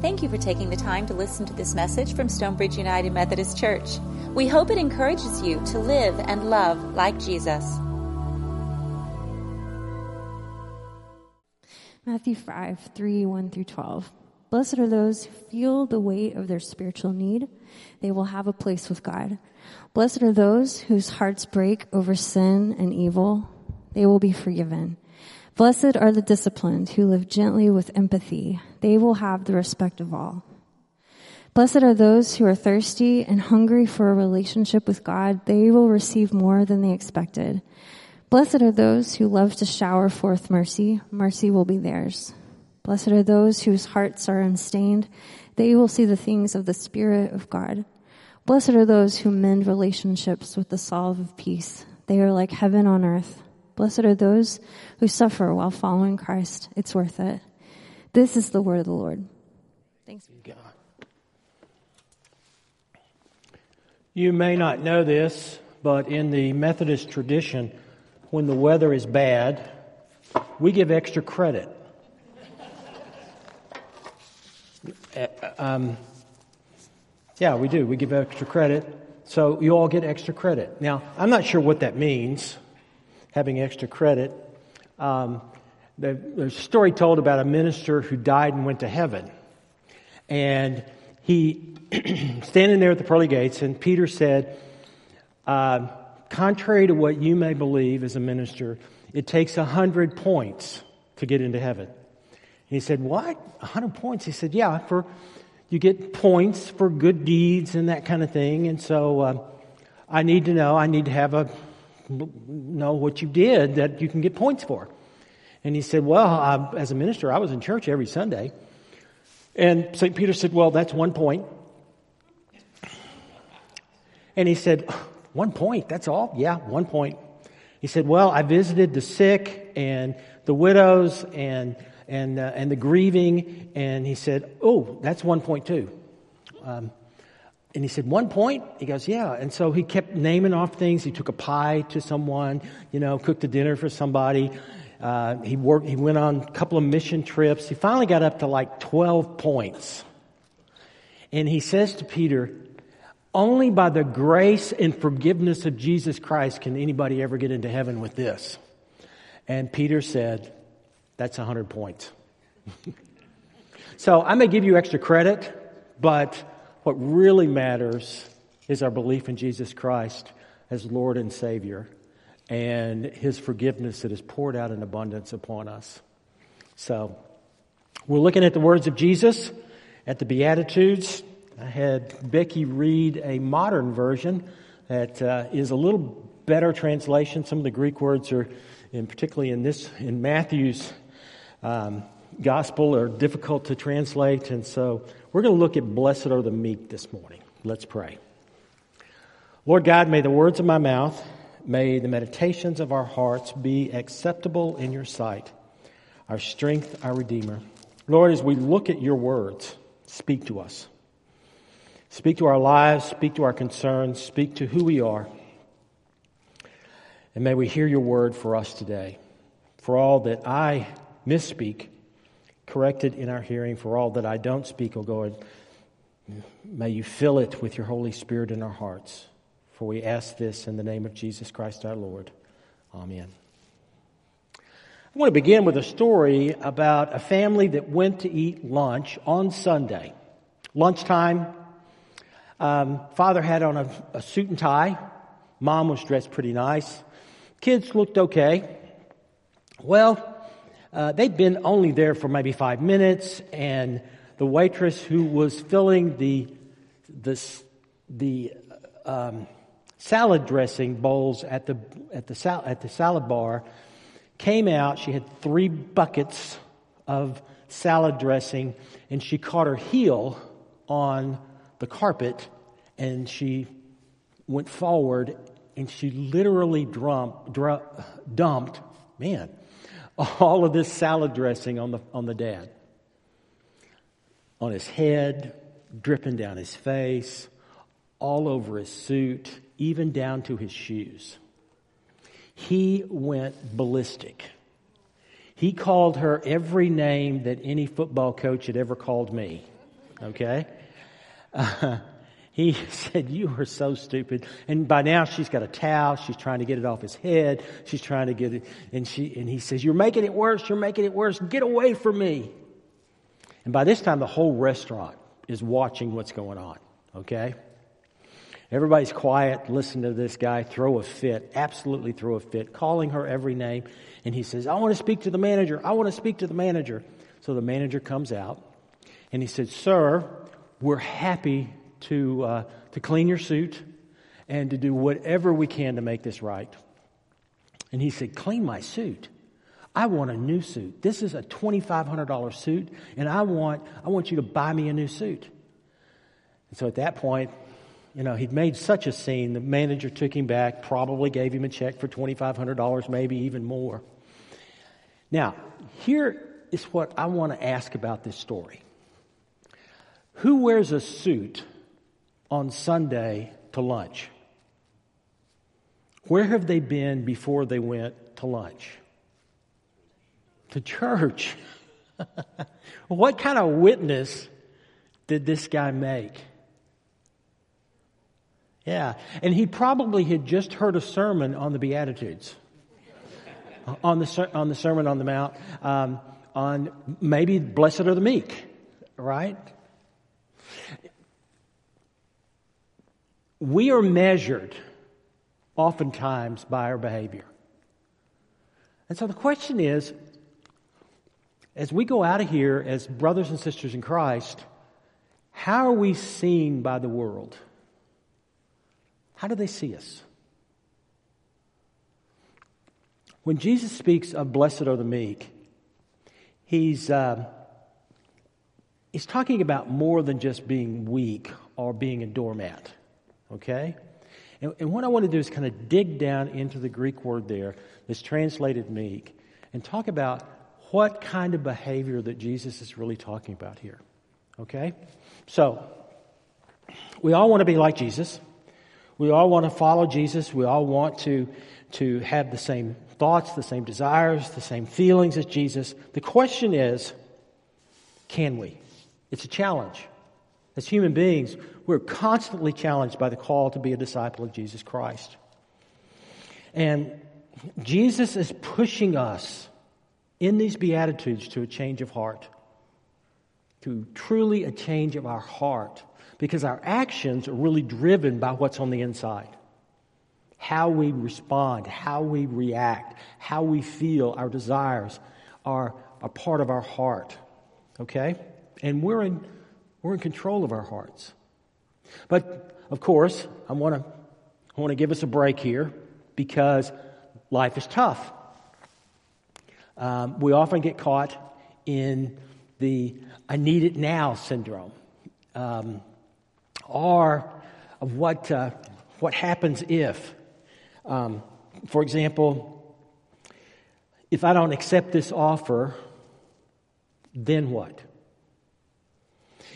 Thank you for taking the time to listen to this message from Stonebridge United Methodist Church. We hope it encourages you to live and love like Jesus. Matthew 5, 3, 1 through 12. Blessed are those who feel the weight of their spiritual need. They will have a place with God. Blessed are those whose hearts break over sin and evil. They will be forgiven. Blessed are the disciplined who live gently with empathy. They will have the respect of all. Blessed are those who are thirsty and hungry for a relationship with God. They will receive more than they expected. Blessed are those who love to shower forth mercy. Mercy will be theirs. Blessed are those whose hearts are unstained. They will see the things of the Spirit of God. Blessed are those who mend relationships with the salve of peace. They are like heaven on earth. Blessed are those who suffer while following Christ. It's worth it. This is the word of the Lord. Thanks. be God. You may not know this, but in the Methodist tradition, when the weather is bad, we give extra credit. Uh, um, yeah, we do. We give extra credit. So you all get extra credit. Now, I'm not sure what that means having extra credit. Um, there's a story told about a minister who died and went to heaven. And he, standing there at the pearly gates, and Peter said, uh, contrary to what you may believe as a minister, it takes a hundred points to get into heaven. And he said, what? A hundred points? He said, yeah, for, you get points for good deeds and that kind of thing. And so, uh, I need to know, I need to have a know what you did that you can get points for. And he said, Well, I, as a minister, I was in church every Sunday. And St. Peter said, Well, that's one point. And he said, One point, that's all? Yeah, one point. He said, Well, I visited the sick and the widows and, and, uh, and the grieving. And he said, Oh, that's one point too. Um, and he said, one point? He goes, yeah. And so he kept naming off things. He took a pie to someone, you know, cooked a dinner for somebody. Uh, he worked, he went on a couple of mission trips. He finally got up to like 12 points. And he says to Peter, only by the grace and forgiveness of Jesus Christ can anybody ever get into heaven with this. And Peter said, that's 100 points. so I may give you extra credit, but what really matters is our belief in Jesus Christ as Lord and Savior and His forgiveness that is poured out in abundance upon us. So, we're looking at the words of Jesus at the Beatitudes. I had Becky read a modern version that uh, is a little better translation. Some of the Greek words are, and particularly in this, in Matthew's um, gospel, are difficult to translate, and so we're going to look at blessed are the meek this morning. Let's pray. Lord God, may the words of my mouth, may the meditations of our hearts be acceptable in your sight, our strength, our Redeemer. Lord, as we look at your words, speak to us. Speak to our lives, speak to our concerns, speak to who we are. And may we hear your word for us today. For all that I misspeak, corrected in our hearing for all that I don't speak, O God. May you fill it with your Holy Spirit in our hearts. For we ask this in the name of Jesus Christ our Lord. Amen. I want to begin with a story about a family that went to eat lunch on Sunday. Lunchtime, um, father had on a, a suit and tie. Mom was dressed pretty nice. Kids looked okay. Well, uh, they'd been only there for maybe five minutes, and the waitress who was filling the the, the um, salad dressing bowls at the at the sal- at the salad bar came out. She had three buckets of salad dressing, and she caught her heel on the carpet, and she went forward, and she literally dumped, dumped man all of this salad dressing on the, on the dad. On his head, dripping down his face, all over his suit, even down to his shoes. He went ballistic. He called her every name that any football coach had ever called me. Okay? Uh, he said, You are so stupid. And by now she's got a towel. She's trying to get it off his head. She's trying to get it. And, she, and he says, You're making it worse. You're making it worse. Get away from me. And by this time, the whole restaurant is watching what's going on. Okay? Everybody's quiet, listen to this guy throw a fit, absolutely throw a fit, calling her every name. And he says, I want to speak to the manager. I want to speak to the manager. So the manager comes out and he said, Sir, we're happy to, uh, to clean your suit and to do whatever we can to make this right. And he said, Clean my suit. I want a new suit. This is a $2,500 suit, and I want, I want you to buy me a new suit. And so at that point, you know, he'd made such a scene, the manager took him back, probably gave him a check for $2,500, maybe even more. Now, here is what I want to ask about this story. Who wears a suit on Sunday to lunch? Where have they been before they went to lunch? To church. what kind of witness did this guy make? Yeah, and he probably had just heard a sermon on the Beatitudes, on the on the Sermon on the Mount, um, on maybe blessed are the meek, right? We are measured oftentimes by our behavior. And so the question is as we go out of here as brothers and sisters in Christ, how are we seen by the world? How do they see us? When Jesus speaks of blessed are the meek, he's, uh, he's talking about more than just being weak or being a doormat. Okay? And, and what I want to do is kind of dig down into the Greek word there that's translated meek and talk about what kind of behavior that Jesus is really talking about here. Okay? So, we all want to be like Jesus. We all want to follow Jesus. We all want to, to have the same thoughts, the same desires, the same feelings as Jesus. The question is, can we? It's a challenge. As human beings, we're constantly challenged by the call to be a disciple of Jesus Christ. And Jesus is pushing us in these Beatitudes to a change of heart, to truly a change of our heart, because our actions are really driven by what's on the inside. How we respond, how we react, how we feel, our desires are a part of our heart. Okay? And we're in we're in control of our hearts. But of course, I want to I want to give us a break here because life is tough. Um, we often get caught in the I need it now syndrome, um, or of what uh, what happens if, um, for example, if I don't accept this offer, then what?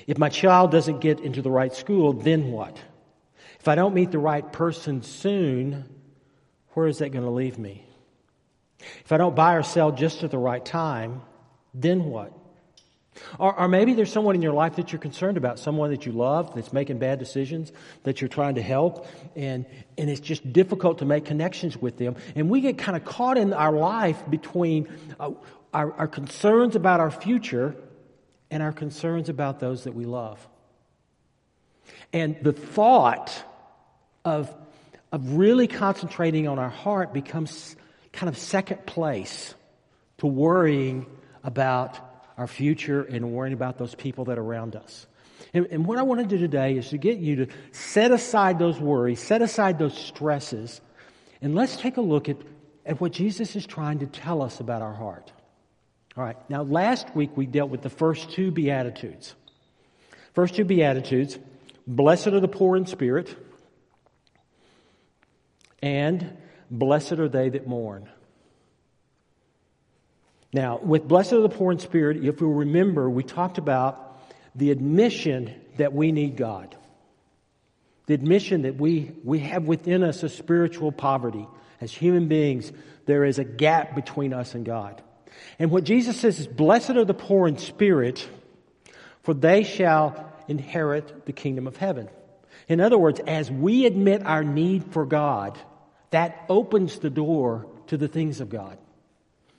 If my child doesn't get into the right school, then what? If I don't meet the right person soon, where is that going to leave me? If I don't buy or sell just at the right time, then what? Or, or, maybe there's someone in your life that you're concerned about, someone that you love that's making bad decisions, that you're trying to help, and, and it's just difficult to make connections with them. And we get kind of caught in our life between uh, our, our concerns about our future and our concerns about those that we love. And the thought of, of really concentrating on our heart becomes kind of second place to worrying about our future and worrying about those people that are around us. And, and what I want to do today is to get you to set aside those worries, set aside those stresses, and let's take a look at, at what Jesus is trying to tell us about our heart. All right, now last week we dealt with the first two Beatitudes. First two Beatitudes Blessed are the poor in spirit, and blessed are they that mourn. Now, with blessed are the poor in spirit, if we remember, we talked about the admission that we need God. The admission that we, we have within us a spiritual poverty. As human beings, there is a gap between us and God. And what Jesus says is, Blessed are the poor in spirit, for they shall inherit the kingdom of heaven. In other words, as we admit our need for God, that opens the door to the things of God.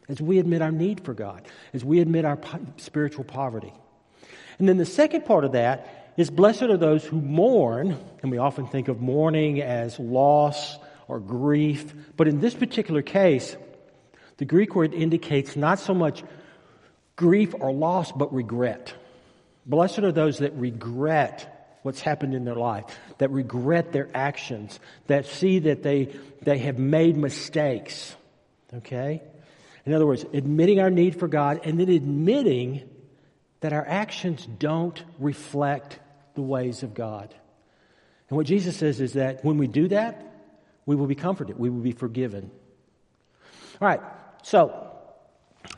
As we admit our need for God, as we admit our spiritual poverty. And then the second part of that is blessed are those who mourn, and we often think of mourning as loss or grief, but in this particular case, the Greek word indicates not so much grief or loss, but regret. Blessed are those that regret what's happened in their life, that regret their actions, that see that they, they have made mistakes. Okay? In other words, admitting our need for God and then admitting that our actions don't reflect the ways of God. And what Jesus says is that when we do that, we will be comforted, we will be forgiven. All right, so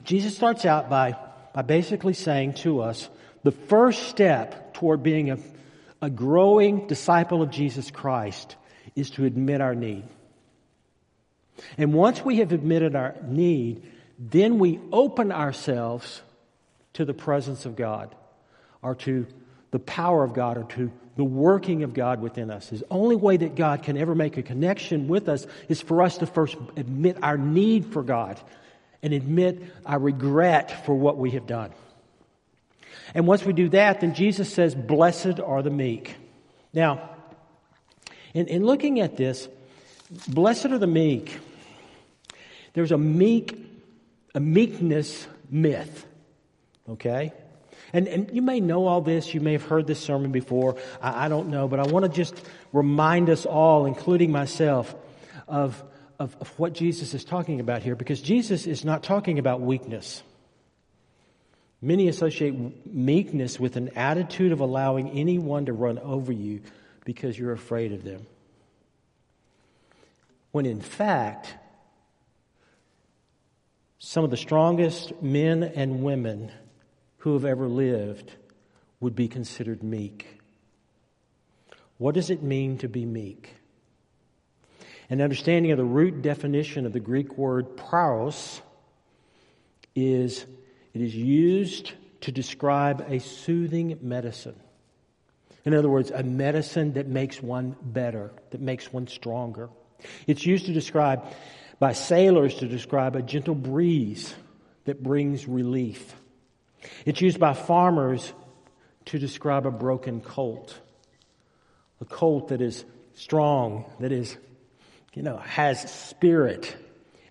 Jesus starts out by, by basically saying to us the first step toward being a, a growing disciple of Jesus Christ is to admit our need. And once we have admitted our need, then we open ourselves to the presence of God or to the power of God or to the working of God within us. The only way that God can ever make a connection with us is for us to first admit our need for God and admit our regret for what we have done. And once we do that, then Jesus says, Blessed are the meek. Now, in, in looking at this, blessed are the meek, there's a meek, a meekness myth. Okay? And, and you may know all this. You may have heard this sermon before. I, I don't know. But I want to just remind us all, including myself, of, of, of what Jesus is talking about here because Jesus is not talking about weakness. Many associate meekness with an attitude of allowing anyone to run over you because you're afraid of them. When in fact, some of the strongest men and women who have ever lived would be considered meek. What does it mean to be meek? An understanding of the root definition of the Greek word praus is it is used to describe a soothing medicine. In other words, a medicine that makes one better, that makes one stronger. It's used to describe, by sailors, to describe a gentle breeze that brings relief. It's used by farmers to describe a broken colt. A colt that is strong, that is, you know, has spirit,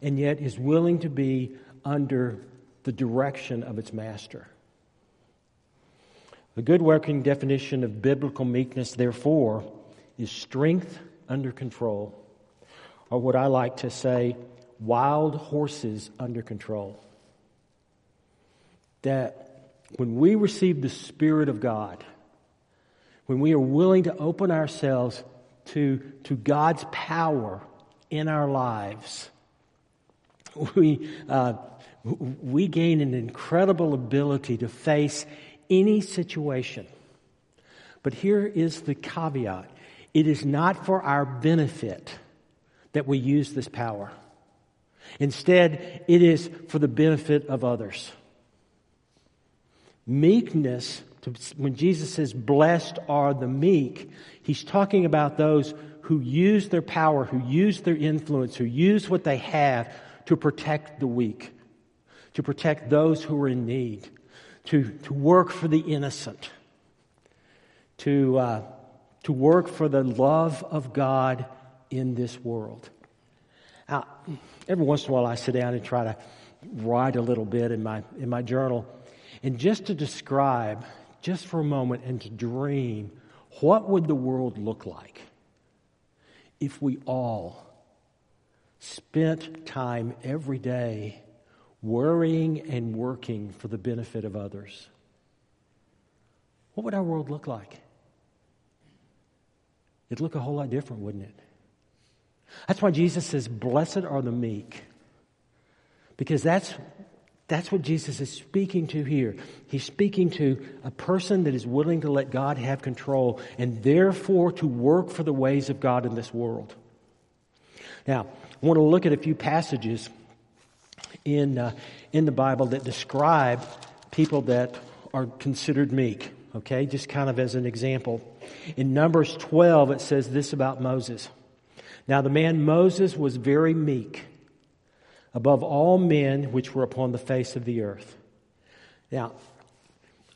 and yet is willing to be under the direction of its master. The good working definition of biblical meekness, therefore, is strength under control, or what I like to say, wild horses under control that when we receive the Spirit of God, when we are willing to open ourselves to, to God's power in our lives, we, uh, we gain an incredible ability to face any situation. But here is the caveat it is not for our benefit that we use this power. Instead, it is for the benefit of others. Meekness, when Jesus says, blessed are the meek, he's talking about those who use their power, who use their influence, who use what they have to protect the weak, to protect those who are in need, to, to work for the innocent, to, uh, to work for the love of God in this world. Now, every once in a while I sit down and try to write a little bit in my, in my journal. And just to describe, just for a moment, and to dream, what would the world look like if we all spent time every day worrying and working for the benefit of others? What would our world look like? It'd look a whole lot different, wouldn't it? That's why Jesus says, Blessed are the meek. Because that's that's what Jesus is speaking to here. He's speaking to a person that is willing to let God have control and therefore to work for the ways of God in this world. Now, I want to look at a few passages in, uh, in the Bible that describe people that are considered meek. okay, just kind of as an example. In Numbers 12, it says this about Moses. Now, the man Moses was very meek above all men which were upon the face of the earth. Now,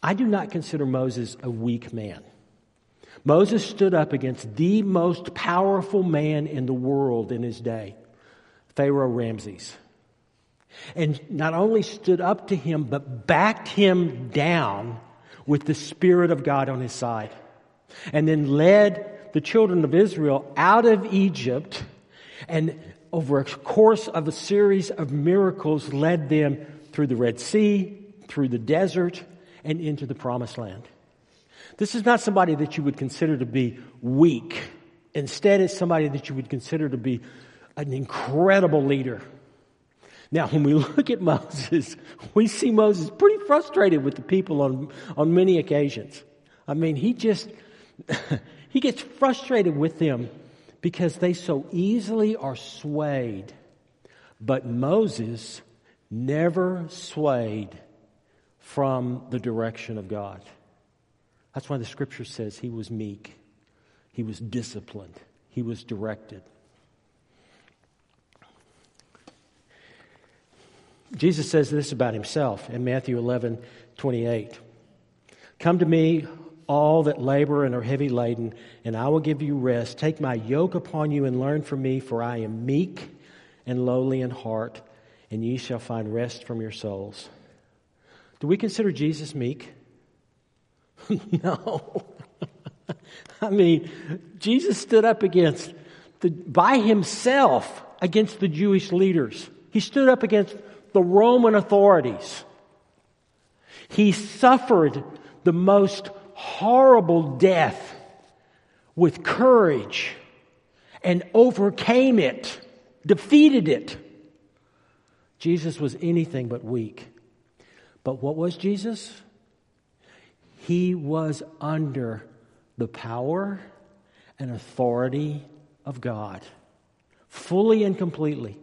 I do not consider Moses a weak man. Moses stood up against the most powerful man in the world in his day, Pharaoh Ramses. And not only stood up to him, but backed him down with the Spirit of God on his side. And then led the children of Israel out of Egypt and over a course of a series of miracles led them through the Red Sea, through the desert, and into the promised land. This is not somebody that you would consider to be weak. Instead, it's somebody that you would consider to be an incredible leader. Now, when we look at Moses, we see Moses pretty frustrated with the people on, on many occasions. I mean, he just, he gets frustrated with them because they so easily are swayed. But Moses never swayed from the direction of God. That's why the scripture says he was meek, he was disciplined, he was directed. Jesus says this about himself in Matthew 11 28. Come to me, all that labor and are heavy laden, and I will give you rest. Take my yoke upon you and learn from me, for I am meek and lowly in heart, and ye shall find rest from your souls. Do we consider Jesus meek? no. I mean, Jesus stood up against, the, by himself, against the Jewish leaders. He stood up against the Roman authorities. He suffered the most horrible death with courage and overcame it, defeated it. Jesus was anything but weak. But what was Jesus? He was under the power and authority of God, fully and completely.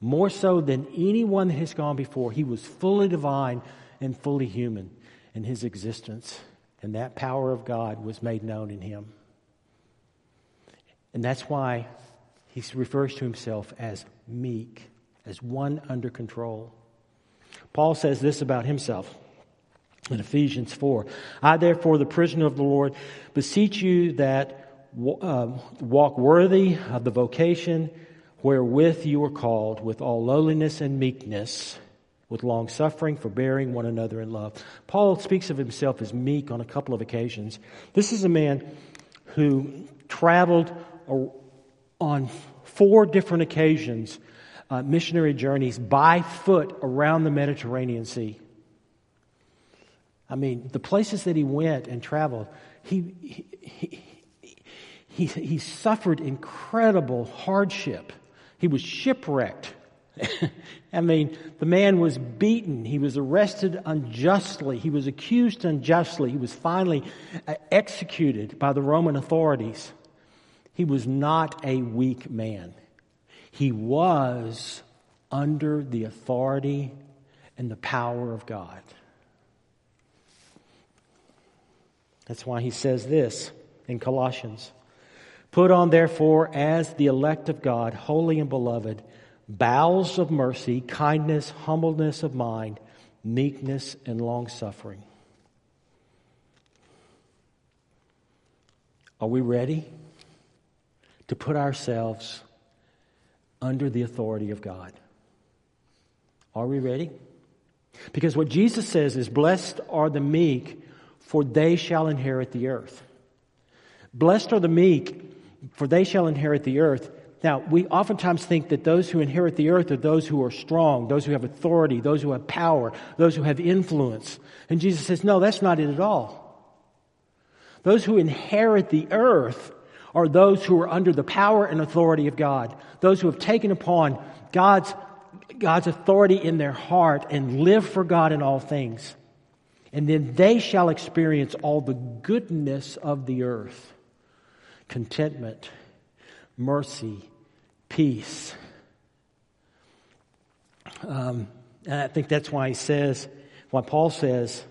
More so than anyone that has gone before, he was fully divine and fully human in his existence. And that power of God was made known in him. And that's why he refers to himself as meek, as one under control. Paul says this about himself in Ephesians 4. I, therefore, the prisoner of the Lord, beseech you that uh, walk worthy of the vocation wherewith you are called, with all lowliness and meekness, with long suffering, forbearing one another in love. Paul speaks of himself as meek on a couple of occasions. This is a man who traveled on four different occasions uh, missionary journeys by foot around the Mediterranean Sea. I mean, the places that he went and traveled, he, he, he, he, suffered incredible hardship. He was shipwrecked. I mean, the man was beaten. He was arrested unjustly. He was accused unjustly. He was finally uh, executed by the Roman authorities. He was not a weak man. He was under the authority and the power of God. That's why he says this in Colossians Put on, therefore, as the elect of God, holy and beloved, bowels of mercy, kindness, humbleness of mind, meekness, and long suffering. Are we ready to put ourselves under the authority of God. Are we ready? Because what Jesus says is, Blessed are the meek, for they shall inherit the earth. Blessed are the meek, for they shall inherit the earth. Now, we oftentimes think that those who inherit the earth are those who are strong, those who have authority, those who have power, those who have influence. And Jesus says, no, that's not it at all. Those who inherit the earth are those who are under the power and authority of God, those who have taken upon God's, God's authority in their heart and live for God in all things. And then they shall experience all the goodness of the earth contentment, mercy, peace. Um, and I think that's why he says, why Paul says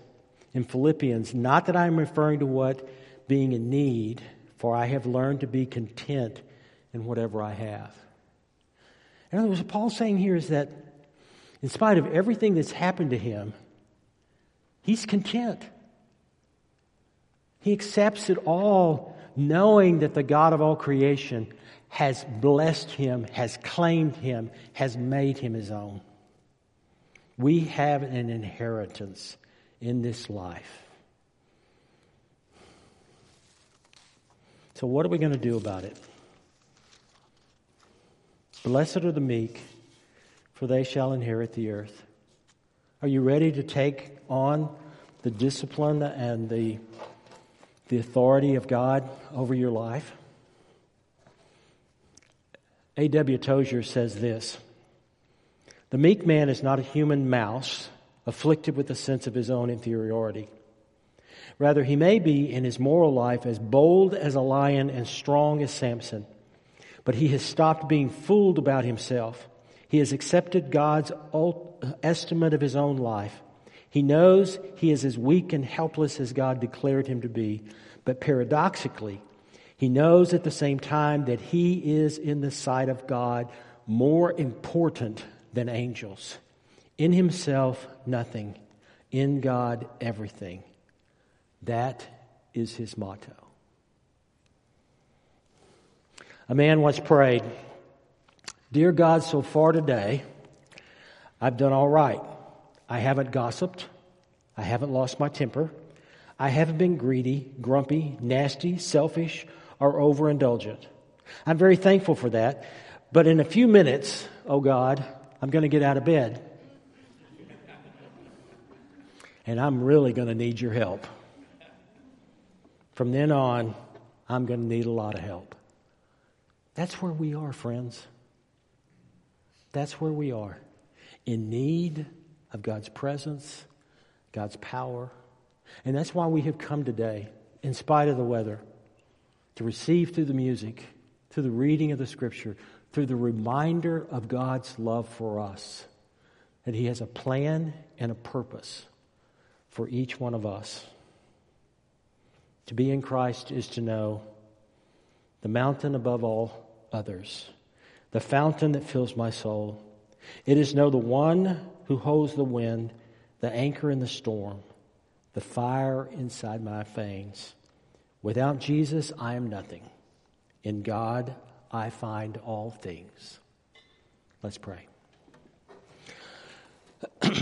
in Philippians, not that I'm referring to what being in need, for I have learned to be content in whatever I have. In other words, what Paul's saying here is that in spite of everything that's happened to him, he's content. He accepts it all, knowing that the God of all creation has blessed him, has claimed him, has made him his own. We have an inheritance in this life. So, what are we going to do about it? Blessed are the meek, for they shall inherit the earth. Are you ready to take on the discipline and the, the authority of God over your life? A.W. Tozer says this The meek man is not a human mouse afflicted with a sense of his own inferiority. Rather, he may be in his moral life as bold as a lion and strong as Samson, but he has stopped being fooled about himself. He has accepted God's estimate of his own life. He knows he is as weak and helpless as God declared him to be, but paradoxically, he knows at the same time that he is in the sight of God more important than angels. In himself, nothing. In God, everything. That is his motto. A man once prayed, Dear God, so far today, I've done all right. I haven't gossiped. I haven't lost my temper. I haven't been greedy, grumpy, nasty, selfish, or overindulgent. I'm very thankful for that. But in a few minutes, oh God, I'm going to get out of bed and I'm really going to need your help. From then on, I'm going to need a lot of help. That's where we are, friends. That's where we are. In need of God's presence, God's power. And that's why we have come today, in spite of the weather, to receive through the music, through the reading of the scripture, through the reminder of God's love for us, that He has a plan and a purpose for each one of us. To be in Christ is to know the mountain above all others, the fountain that fills my soul. It is know the one who holds the wind, the anchor in the storm, the fire inside my veins. Without Jesus, I am nothing. In God, I find all things. Let's pray.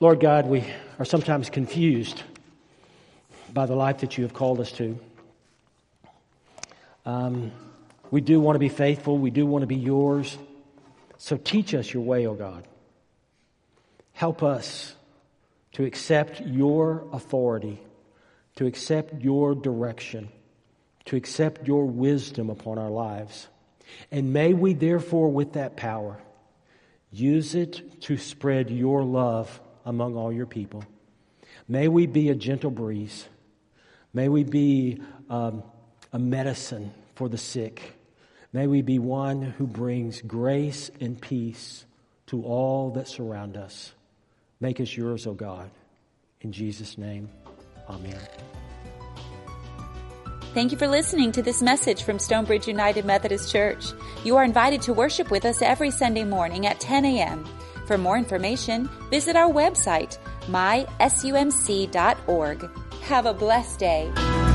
Lord God, we are sometimes confused by the life that you have called us to. Um, we do want to be faithful, we do want to be yours. So teach us your way, O oh God. Help us to accept your authority, to accept your direction, to accept your wisdom upon our lives. And may we therefore, with that power, use it to spread your love among all your people. May we be a gentle breeze. May we be um, a medicine for the sick. May we be one who brings grace and peace to all that surround us. Make us yours, O God. In Jesus' name, amen. Thank you for listening to this message from Stonebridge United Methodist Church. You are invited to worship with us every Sunday morning at 10 a.m. For more information, visit our website, mysumc.org. Have a blessed day.